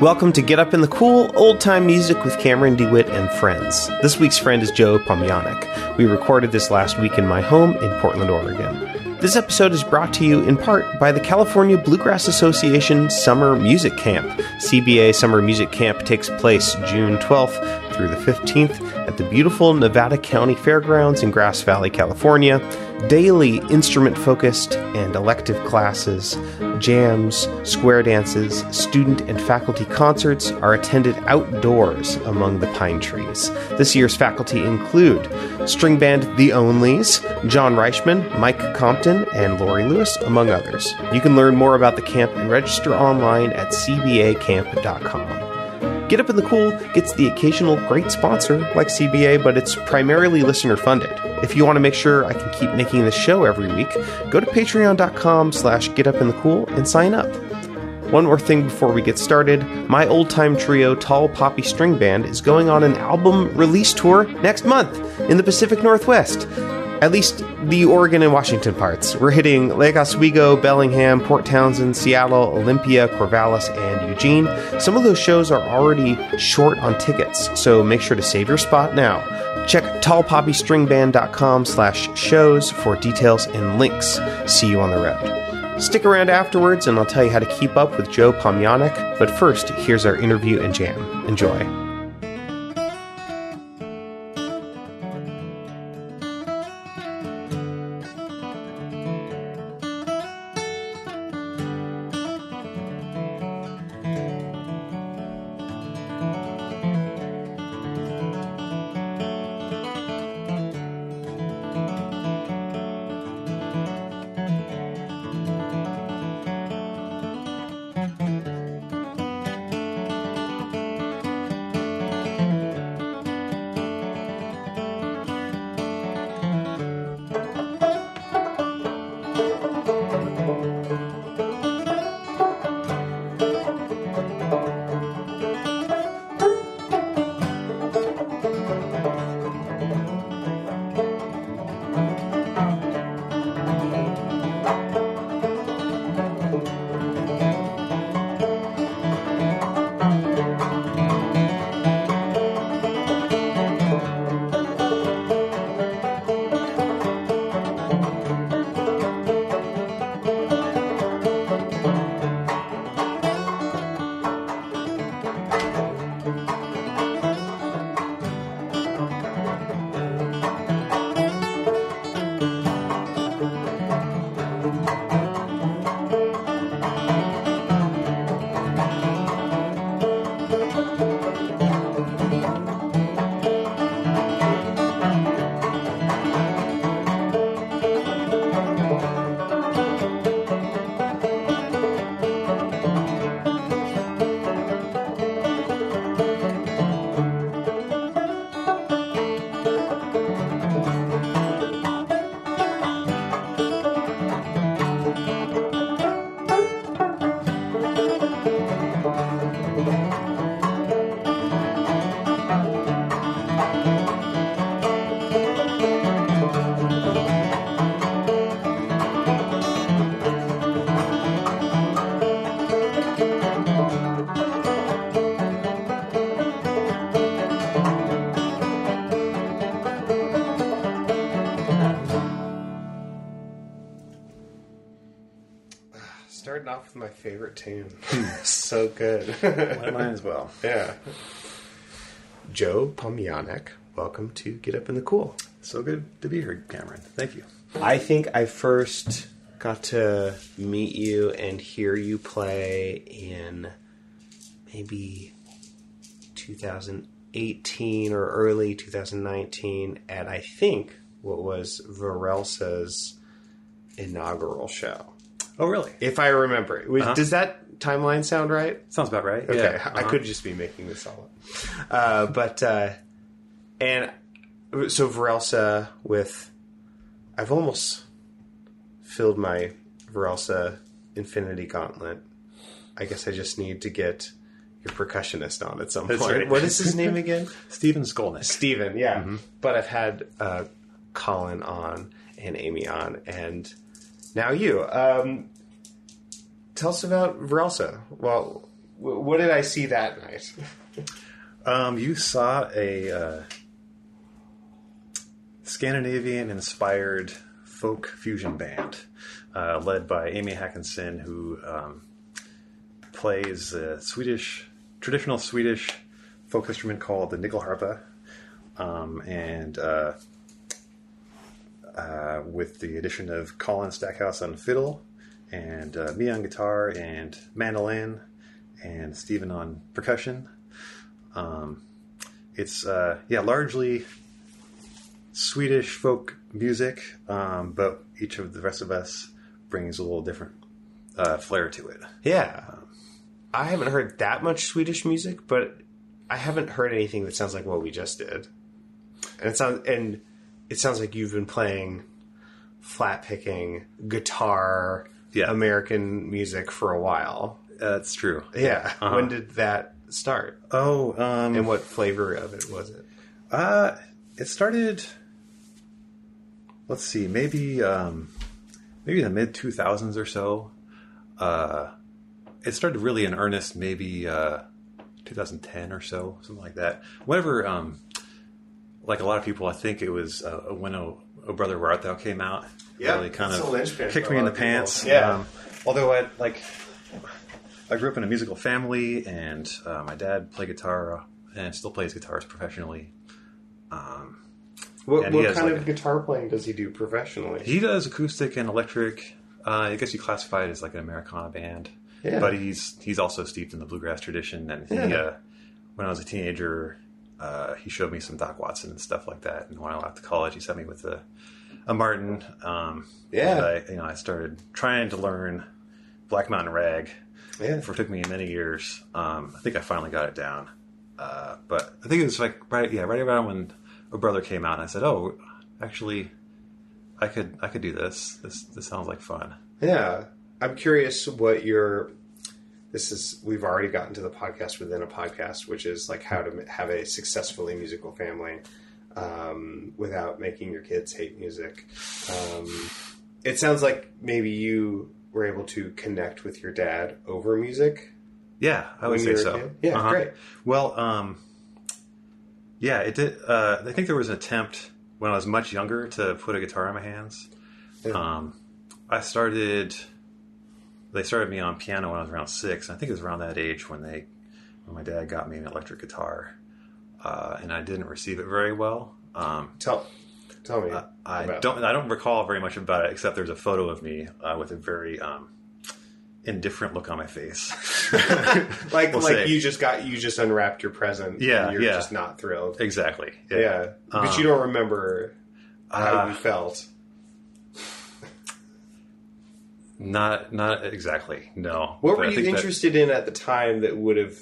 Welcome to Get Up in the Cool, old time music with Cameron DeWitt and friends. This week's friend is Joe Pomyanik. We recorded this last week in my home in Portland, Oregon. This episode is brought to you in part by the California Bluegrass Association Summer Music Camp. CBA Summer Music Camp takes place June 12th through the 15th at the beautiful Nevada County Fairgrounds in Grass Valley, California. Daily instrument focused and elective classes, jams, square dances, student and faculty concerts are attended outdoors among the pine trees. This year's faculty include string band The Onlies, John Reischman, Mike Compton, and Laurie Lewis, among others. You can learn more about the camp and register online at cbacamp.com. Get Up in the Cool gets the occasional great sponsor like CBA, but it's primarily listener funded. If you want to make sure I can keep making this show every week, go to patreon.com slash getupinthecool and sign up. One more thing before we get started. My old time trio, Tall Poppy String Band, is going on an album release tour next month in the Pacific Northwest. At least the Oregon and Washington parts. We're hitting Lake Oswego, Bellingham, Port Townsend, Seattle, Olympia, Corvallis, and Eugene. Some of those shows are already short on tickets, so make sure to save your spot now. Check tallpoppystringband.com slash shows for details and links. See you on the road. Stick around afterwards and I'll tell you how to keep up with Joe Pomyanik, but first, here's our interview and jam. Enjoy. Favorite tune. Hmm. so good. Mine as well. yeah. Joe Pomyanik, welcome to Get Up in the Cool. So good to be here, Cameron. Thank you. I think I first got to meet you and hear you play in maybe 2018 or early 2019 at I think what was Varelse's inaugural show. Oh, really? If I remember it. Uh-huh. Does that timeline sound right? Sounds about right. Okay, Yeah. I Uh-huh. could just be making this all up. Uh, but uh, and so Varelse with I've almost filled my Varelse Infinity Gauntlet. I guess I just need to get your percussionist on at some That's point. right. What is his name again? Steven Skolnick. Steven, yeah. But I've had uh, Colin on and Amy on, and now you. Um, tell us about Varelse. Well, wh- what did I see that night? Um, you saw a uh, Scandinavian-inspired folk fusion band uh, led by Amy Hakanson, who um, plays a Swedish, traditional Swedish folk instrument called the nyckelharpa, um, and uh, uh, with the addition of Colin Stackhouse on fiddle, and uh, me on guitar and mandolin, and Stephen on percussion. Um, it's uh, yeah, largely Swedish folk music, um, but each of the rest of us brings a little different uh, flair to it. Yeah. I haven't heard that much Swedish music, but I haven't heard anything that sounds like what we just did. And it sounds and it sounds like you've been playing flat picking guitar Yeah. American music for a while. That's true. Yeah. Uh-huh. When did that start? Oh, um, And what flavor of it was it? Uh, it started. Let's see, maybe um, maybe the mid two thousands or so. Uh, it started really in earnest, maybe uh, 2010 or so, something like that. Whenever, um, like a lot of people, I think it was uh, when "O oh Brother Where Art Thou" came out. Yeah, really kind it's of linchpin kicked me in the pants. Yeah. Um, although I like, I grew up in a musical family, and uh, my dad played guitar and still plays guitars professionally. What, what kind like of a- guitar playing does he do professionally? He does acoustic and electric. Uh, I guess you classify it as like an Americana band. Yeah. But he's he's also steeped in the bluegrass tradition. And he, Yeah. uh, when I was a teenager, uh, he showed me some Doc Watson and stuff like that. And when I left college, he sent me with a, a Martin. Um, Yeah. I, you know, I started trying to learn Black Mountain Rag. Yeah. For it took me many years. Um, I think I finally got it down. Uh, but I think it was like right, yeah, right around when O Brother came out, and I said, "Oh, actually, I could, I could do this. This, this sounds like fun." Yeah, I'm curious what your. This is we've already gotten to the podcast within a podcast, which is like how to have a successfully musical family um, without making your kids hate music. Um, it sounds like maybe you were able to connect with your dad over music. Yeah, I would say you were a so. Yeah, great. Well, um, yeah, it did. Uh, I think there was an attempt when I was much younger to put a guitar in my hands. Yeah. Um, I started. They started me on piano when I was around six. I think it was around that age when they, when my dad got me an electric guitar, uh, and I didn't receive it very well. Um, Tell, tell me. I about- don't. I don't recall very much about it, except there's a photo of me uh, with a very um, indifferent look on my face. like we'll like say. you just got you just unwrapped your present. Yeah, and you're yeah. just not thrilled. exactly. Yeah, but Um, you don't remember how uh, you felt. Not not exactly. No. What But were I you think that- interested in at the time that would have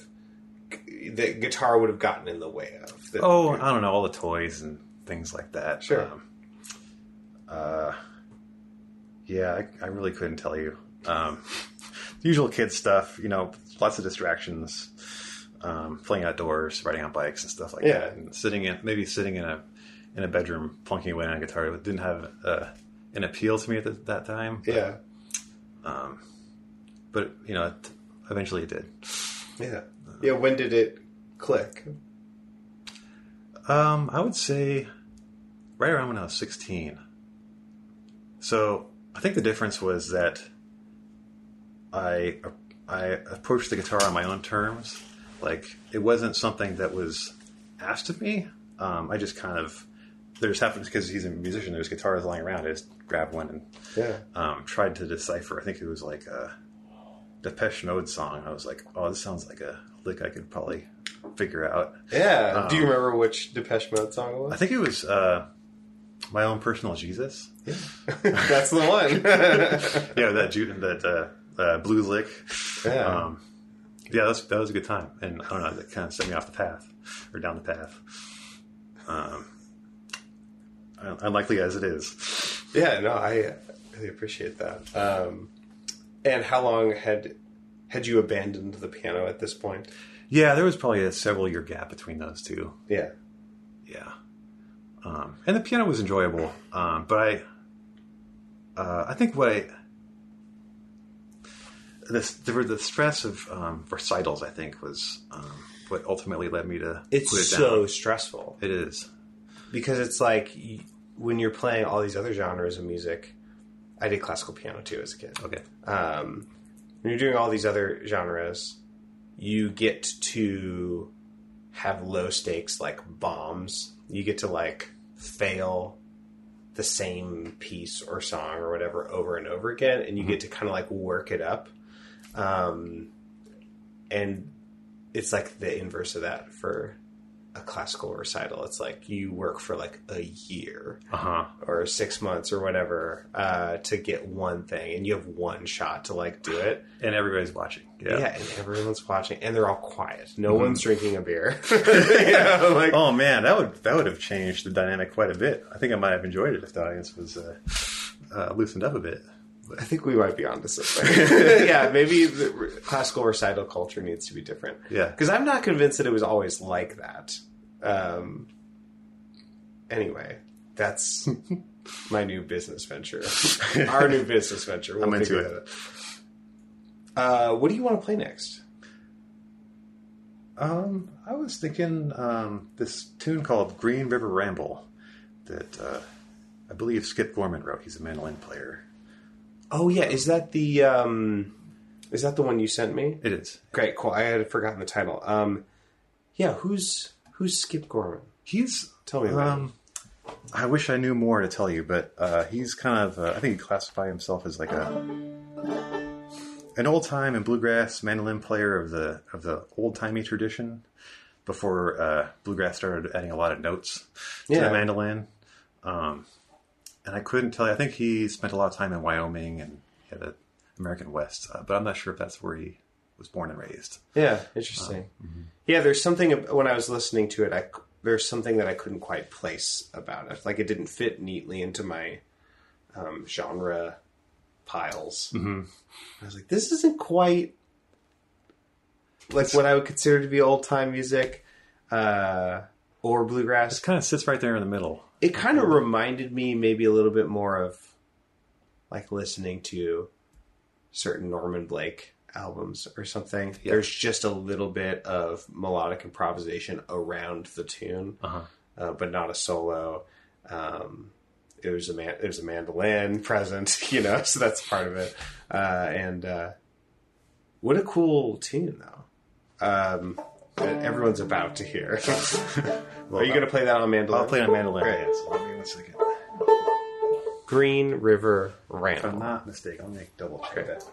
that guitar would have gotten in the way of? That- oh, I don't know, all the toys and things like that. Sure. Um, uh, yeah, I, I really couldn't tell you. Um, the usual kid stuff, you know, lots of distractions, um, playing outdoors, riding on bikes and stuff like Yeah. that, and sitting in maybe sitting in a in a bedroom plunking away on a guitar it didn't have uh, an appeal to me at the, that time. But, yeah, but you know, it, eventually it did. yeah, yeah. When did it click? Um, I would say right around when I was 16. So I think the difference was that I I approached the guitar on my own terms. Like it wasn't something that was asked of me. Um, I just kind of there just happened because he's a musician. There's guitars lying around. I just grabbed one and Yeah, um, tried to decipher. I think it was like a Depeche Mode song. I was like, oh, this sounds like a lick I could probably figure out. yeah. Do you remember which Depeche Mode song it Um, I think it was uh, my own personal Jesus. Yeah. That's the one. Yeah, that Ju- that uh, uh, blues lick. yeah, Um, yeah, that was, that was a good time, and I don't know, that kind of set me off the path or down the path. Um, unlikely as it is. yeah. No, I really appreciate that. Um, and how long had had you abandoned the piano at this point? Yeah, there was probably a several year gap between those two. Yeah, Yeah, um, and the piano was enjoyable, um, but I, uh, I think what I, this the, the stress of um, recitals, I think, was um, what ultimately led me to It's put it so down. stressful It is. because it's like when you're playing all these other genres of music. I did classical piano too as a kid. Okay. um, when you're doing all these other genres, you get to have low stakes like bombs. You get to like fail the same piece or song or whatever over and over again, and you get to kind of like work it up. Um, and it's like the inverse of that for a classical recital. It's like you work for like a year Uh huh. or six months or whatever uh, to get one thing, and you have one shot to like do it. And everybody's watching. Yeah, Yeah. and everyone's watching, and they're all quiet. No one's drinking a beer. know, like Oh man, that would that would have changed the dynamic quite a bit. I think I might have enjoyed it if the audience was uh, uh, loosened up a bit. I think we might be onto something. yeah, maybe the classical recital culture needs to be different. Yeah. because I'm not convinced that it was always like that. Um, anyway, that's my new business venture. Our new business venture. We'll I'm into figure it. Uh, what do you want to play next? Um, I was thinking um, this tune called "Green River Ramble" that uh, I believe Skip Gorman wrote. He's a mandolin player. Oh yeah, is that the um, is that the one you sent me? It is. Great, cool. I had forgotten the title. Um, yeah, who's who's Skip Gorman? He's Tell me about um, I wish I knew more to tell you, but uh, he's kind of uh, I think he classify himself as like a an old time and bluegrass mandolin player of the of the old timey tradition before uh, bluegrass started adding a lot of notes to Yeah. the mandolin. Um, and I couldn't tell you. I think he spent a lot of time in Wyoming and yeah, the American West, uh, but I'm not sure if that's where he was born and raised. Yeah, interesting. Yeah, there's something when I was listening to it. I there's something that I couldn't quite place about it. Like it didn't fit neatly into my um, genre piles. Mm-hmm. I was like, this isn't quite like what I would consider to be old time music uh, or bluegrass. It kind of sits right there in the middle. It kind of reminded me maybe a little bit more of like listening to certain Norman Blake albums or something. There's just a little bit of melodic improvisation around the tune, Uh-huh. uh, but not a solo. Um, it was a man, there's a mandolin present, you know, so that's part of it. Uh, and uh, what a cool tune, though. Um, that everyone's about to hear. Are you going to uh, play that on mandolin? I'll play on mandolin. Great. Yes. Hold me one second. Green River Ramble. If I'm not mistaken, I'll make double check that.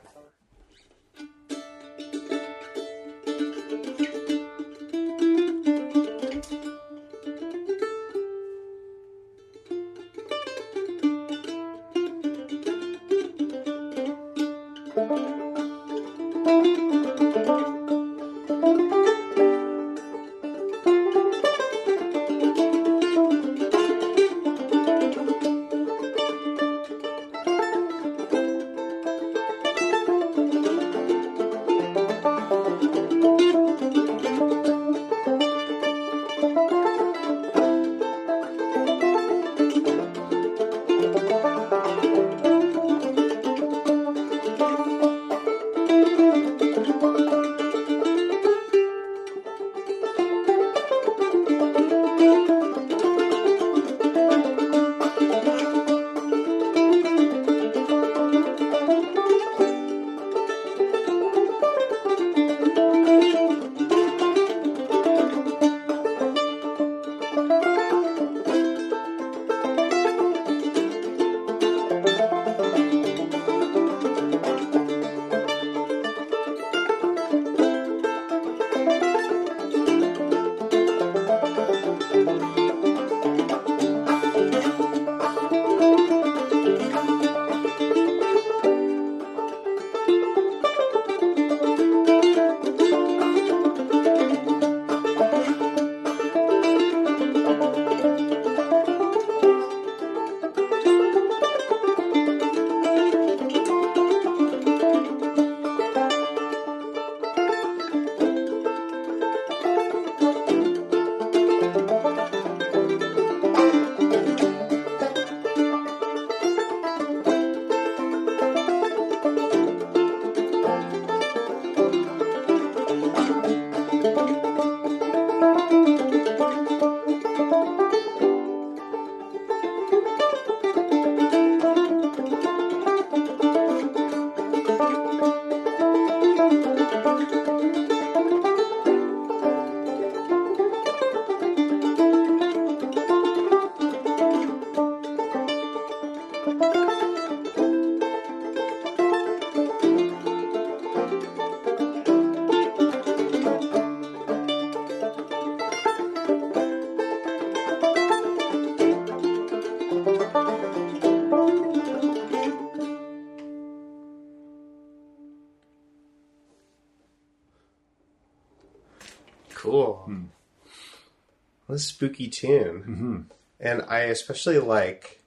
What a spooky tune. Mm-hmm. And I especially like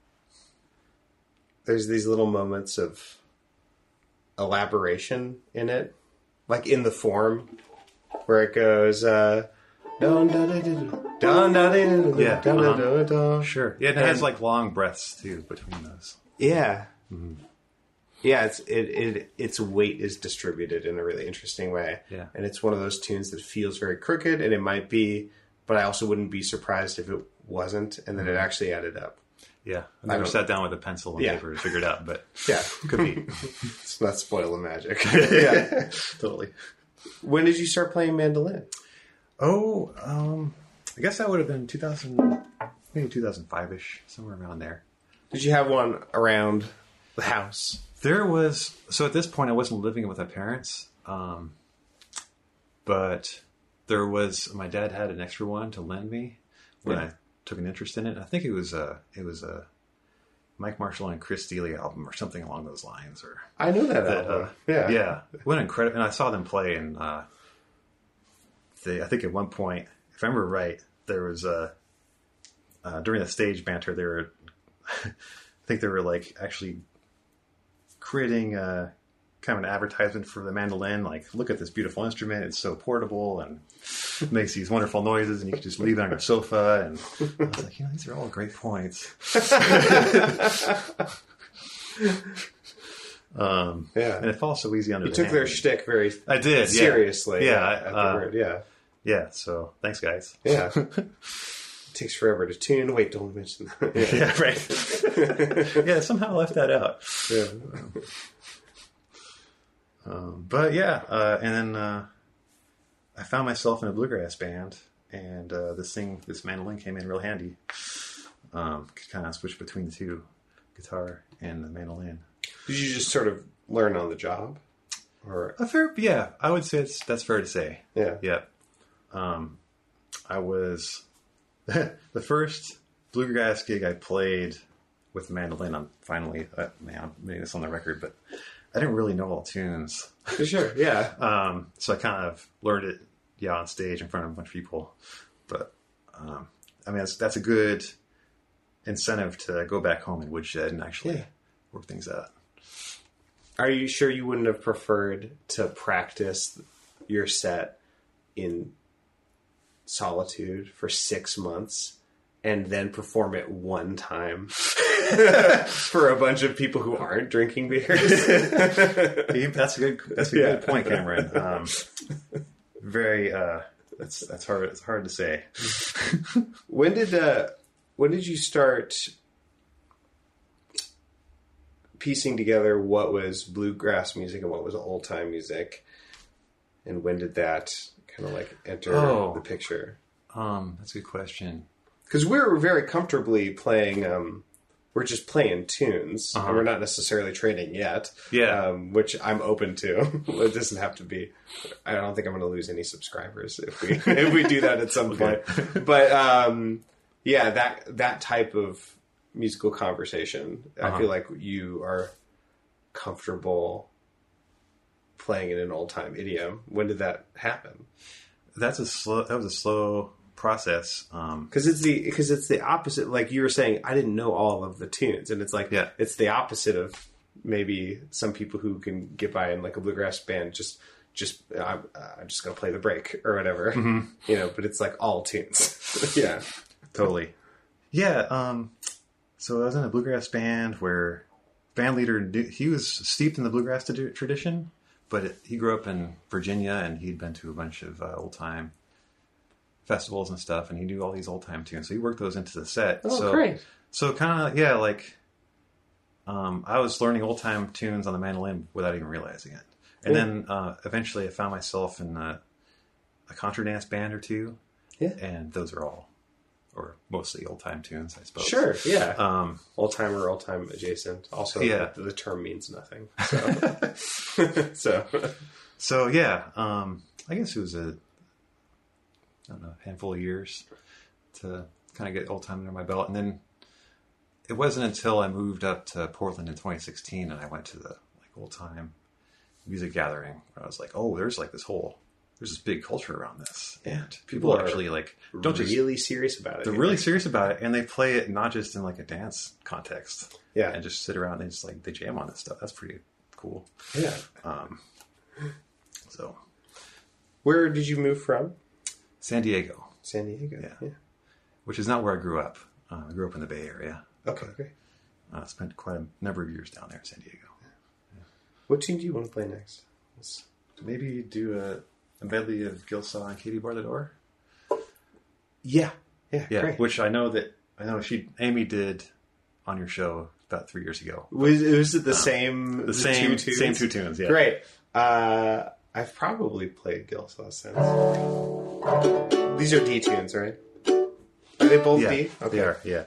there's these little moments of elaboration in it, like in the form where it goes uh dun dun dun Yeah, uh-huh. Sure. Yeah, and it has like long breaths too between those. Yeah. Yeah, it's it, it its weight is distributed in a really interesting way. Yeah. And it's one of those tunes that feels very crooked and it might be but I also wouldn't be surprised if it wasn't and then it actually added up. Yeah, I never sat down with a pencil and Yeah. paper to figure it out, but Yeah. could be. Let's not spoil the magic. yeah, totally. when did you start playing mandolin? Oh, um, I guess that would have been 2000, maybe 2005 ish, somewhere around there. Did you have one around the house? There was so at this point I wasn't living with my parents, um, but there was my dad had an extra one to lend me when Yeah. I took an interest in it. I think it was a it was a Mike Marshall and Chris Thile album or something along those lines. Or I know that, that, album. uh, yeah. yeah, what an incredible! And I saw them play, and uh, they I think at one point, if I remember right, there was a uh, during the stage banter. They were, I think they were like actually creating uh, kind of an advertisement for the mandolin. Like, look at this beautiful instrument; it's so portable and makes these wonderful noises, and you can just leave it on your sofa. And I was like, you know, these are all great points. um, Yeah. and it falls so easy under You the took their hand. shtick very I did yeah. seriously. Yeah, afterward. uh, yeah. Yeah, so thanks, guys. Yeah. takes forever to tune. Wait, don't mention that. Yeah. Yeah, right. yeah, somehow I left that out. Yeah. Um, but yeah, uh, and then uh, I found myself in a bluegrass band, and uh, this thing, this mandolin came in real handy. Um, could kind of switch between the two, guitar and the mandolin. Did you just sort of learn on the job? Or A fair, yeah, I would say it's, that's fair to say. yeah. Yeah. Um, I was the first bluegrass gig I played with the mandolin. I'm finally, uh, man, I'm putting this on the record, but I didn't really know all tunes. For sure. Yeah. Um, so I kind of learned it, yeah, on stage in front of a bunch of people. But um, I mean, that's, that's a good incentive to go back home in woodshed and actually Yeah. work things out. Are you sure you wouldn't have preferred to practice your set in solitude for six months and then perform it one time for a bunch of people who aren't drinking beers? That's a good. That's a Yeah. good point, Cameron. Um, very. Uh, that's that's hard. It's hard to say. when did uh, when did you start piecing together what was bluegrass music and what was old time music, and when did that kind of like enter Oh. the picture? Um, that's a good question. because we were very comfortably playing. Um, we're just playing tunes, Uh-huh. and we're not necessarily trading yet. Yeah. um, which I'm open to. it doesn't have to be. I don't think I'm going to lose any subscribers if we if we do that at some Okay. point. But um, yeah, that that type of musical conversation, I Uh-huh. feel like you are comfortable playing in an old time idiom. When did that happen? That's a slow. That was a slow process. Um, because it's the because it's the opposite. Like you were saying, I didn't know all of the tunes, and it's like Yeah. it's the opposite of maybe some people who can get by in like a bluegrass band. Just just I'm, I'm just gonna play the break or whatever, you know. But it's like all tunes. yeah, totally. Yeah. Um, so I was in a bluegrass band where band leader he was steeped in the bluegrass tradition, but it, he grew up in Virginia and he'd been to a bunch of uh, old time festivals and stuff, and he knew all these old time tunes. So he worked those into the set. Oh, so, great. So kind of yeah, like um, I was learning old time tunes on the mandolin without even realizing it, and Yeah. then uh, eventually I found myself in a, a contra dance band or two, Yeah. and those are all or mostly old time tunes, I suppose. Sure. Yeah. Um, old time or old time adjacent. Also, Yeah. the, the term means nothing. So, so so yeah, um, I guess it was a I don't know a handful of years to kind of get old time under my belt, and then it wasn't until I moved up to Portland in 2016 and I went to the like old time music gathering where I was like, oh, there's like this whole there's this big culture around this, and people, People are actually like don't just really serious about it. they're really serious about it, and they play it not just in like a dance context, Yeah. and just sit around and just like they jam on this stuff. That's pretty cool. yeah. Um, so Where did you move from? San Diego, San Diego. Yeah. which is not where I grew up. Uh, I grew up in the Bay Area. Okay. Great. Uh, spent quite a number of years down there in San Diego. What team do you want to play next? Let's- Maybe do a, a medley of Gilsaw and Katie Bar the Door. Yeah. Yeah. Yeah, Great. which I know that I know she Amy did on your show about three years ago. Was, was it the same? The same two tunes? same two tunes. Yeah, Great. Uh, I've probably played Gilsaw since. These are D tunes, right? Are they both Yeah, D? they are. Yeah.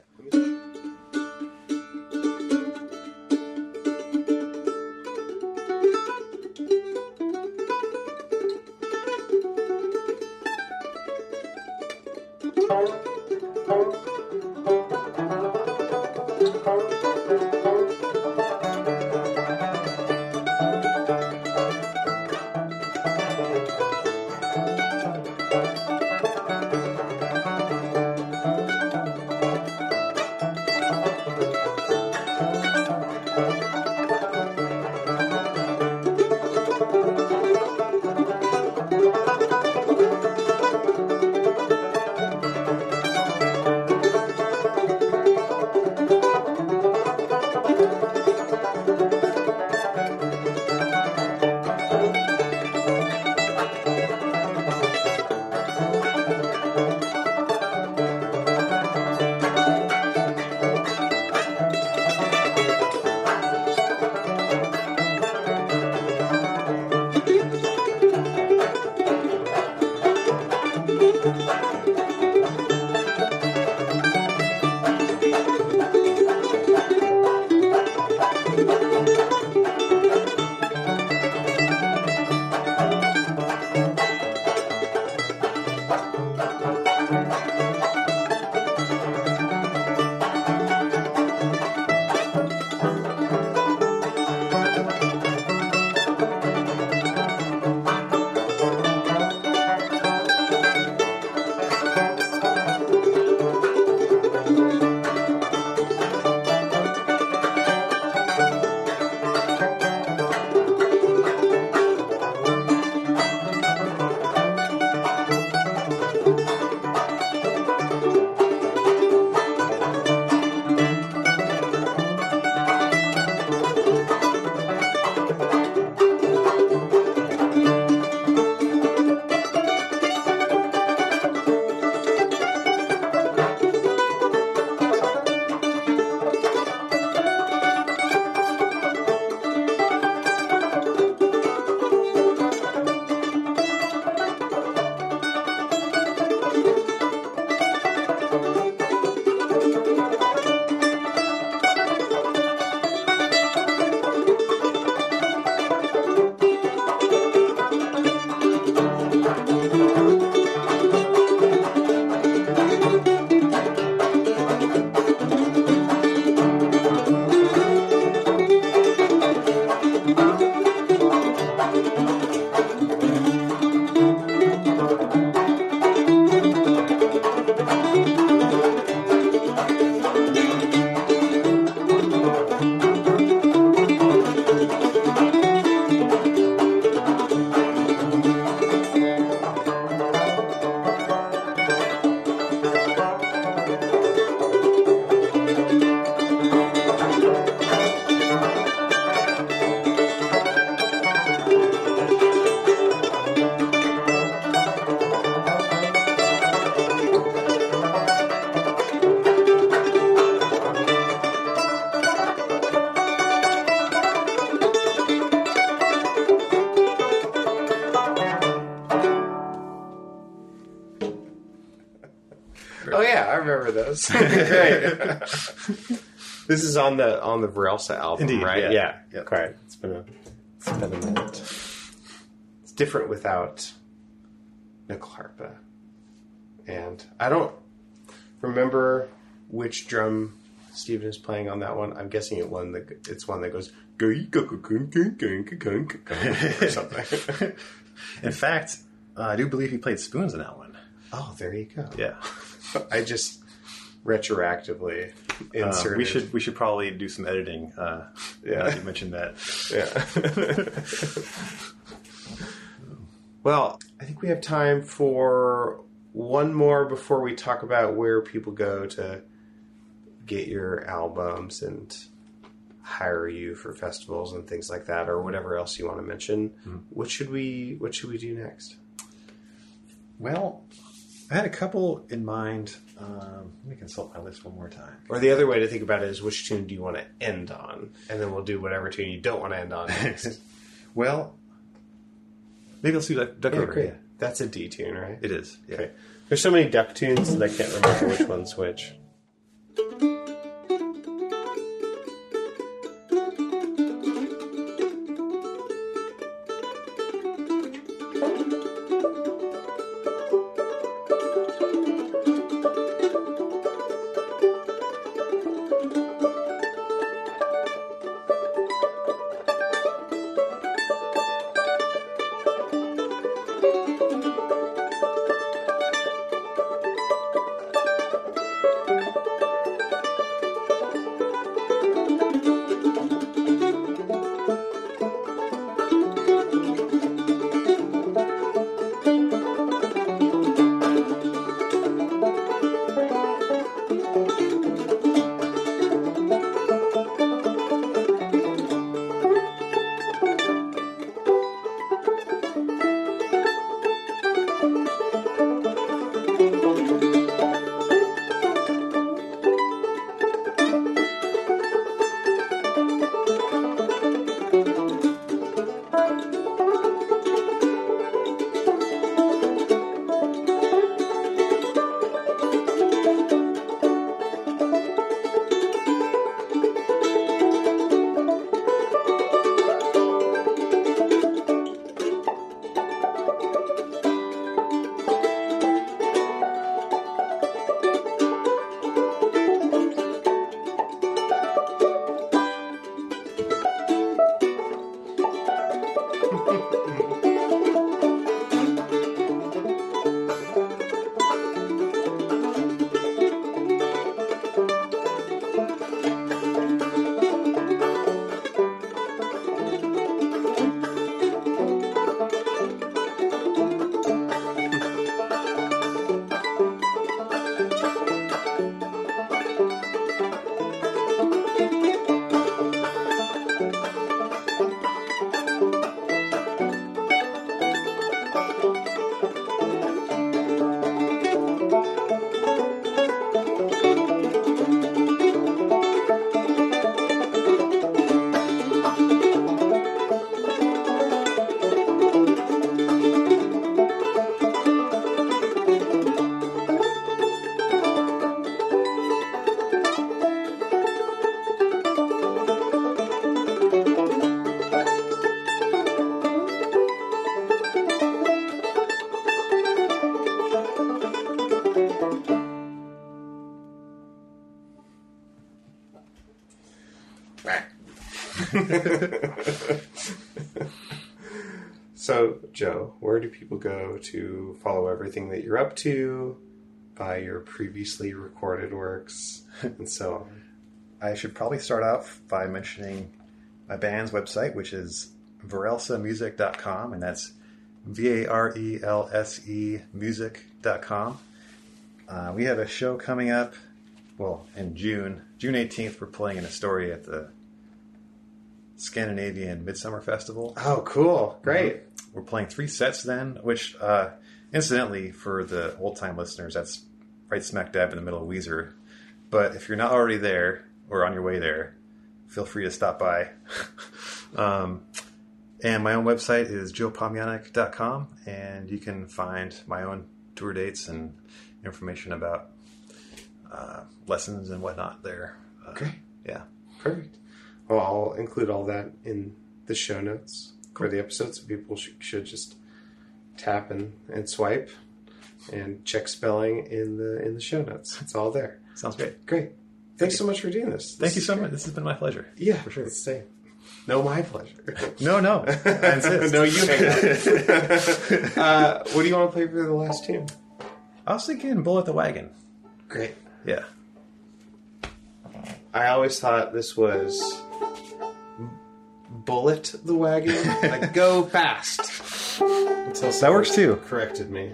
Is on the on the Varelse album, Indeed, right? yeah. Yeah. Yep. Okay. It's been a it's been a minute. It's different without nyckelharpa, and I don't remember which drum Steven is playing on that one. I'm guessing it one that it's one that goes or something. In fact, uh, I do believe he played spoons in that one. oh, there you go. Yeah. I just retroactively Uh, inserted. we should we should probably do some editing. Uh, Yeah. you mentioned that. Yeah. well, I think we have time for one more before we talk about where people go to get your albums and hire you for festivals and things like that or whatever else you want to mention. What should we what should we do next? Well, I had a couple in mind. Um, let me consult my list one more time. Or the other way to think about it is which tune do you want to end on? And then we'll do whatever tune you don't want to end on next. Well, maybe let's do Duck, Duck yeah, River. Yeah. That's a D tune, right? It is. Yeah. Okay. There's so many duck tunes that I can't remember which one's which. So, Joe, where do people go to follow everything that you're up to, buy your previously recorded works, and so on? I should probably start off by mentioning my band's website, which is varelsemusic.com, and that's V A R E L S E music.com. Uh, we have a show coming up, well, in June. June 18th, we're playing in Astoria at the Scandinavian Midsummer Festival. Oh, cool. Great. We're playing three sets then, which, uh, incidentally, for the old time listeners, that's right smack dab in the middle of Weiser. But if you're not already there or on your way there, feel free to stop by. um, and my own website is joepomyanik.com, and you can find my own tour dates and information about uh, lessons and whatnot there. Uh, Great. Yeah. Perfect. Well, I'll include all that in the show notes for the episode, so people sh- should just tap and, and swipe and check spelling in the in the show notes. It's all there. Sounds great. Great. Thanks so much for doing this. Thank you so great. much. This has been my pleasure. Yeah, for sure. same. No, my pleasure. No, no. I insist. no, you hang uh, what do you want to play for the last tune? I was thinking Bull at the Wagon. Great. Yeah. I always thought this was bullet the wagon, like go fast. Until That works too. corrected me.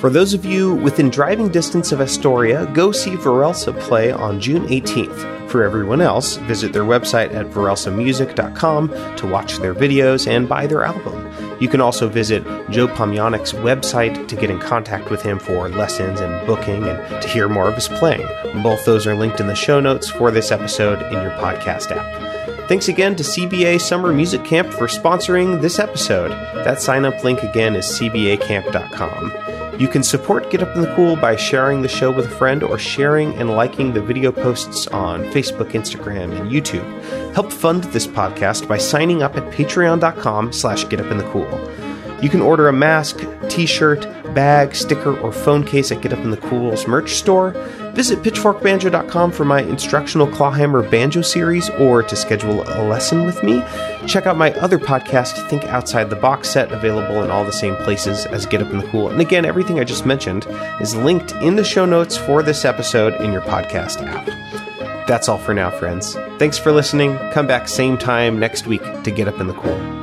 For those of you within driving distance of Astoria, go see Varelse play on June 18th. For everyone else, visit their website at varelsemusic.com to watch their videos and buy their album. You can also visit Joe Pomyanik's website to get in contact with him for lessons and booking and to hear more of his playing. Both those are linked in the show notes for this episode in your podcast app. Thanks again to CBA Summer Music Camp for sponsoring this episode. That sign up link again is cbacamp.com. You can support Get Up in the Cool by sharing the show with a friend or sharing and liking the video posts on Facebook, Instagram, and YouTube. Help fund this podcast by signing up at patreon.com slash getupinthecool. You can order a mask, t-shirt, bag, sticker, or phone case at Get Up in the Cool's merch store. Visit pitchforkbanjo.com for my instructional clawhammer banjo series or to schedule a lesson with me. Check out my other podcast, Think Outside the Box Set, available in all the same places as Get Up in the Cool. And again, everything I just mentioned is linked in the show notes for this episode in your podcast app. That's all for now, friends. Thanks for listening. Come back same time next week to Get Up in the Cool.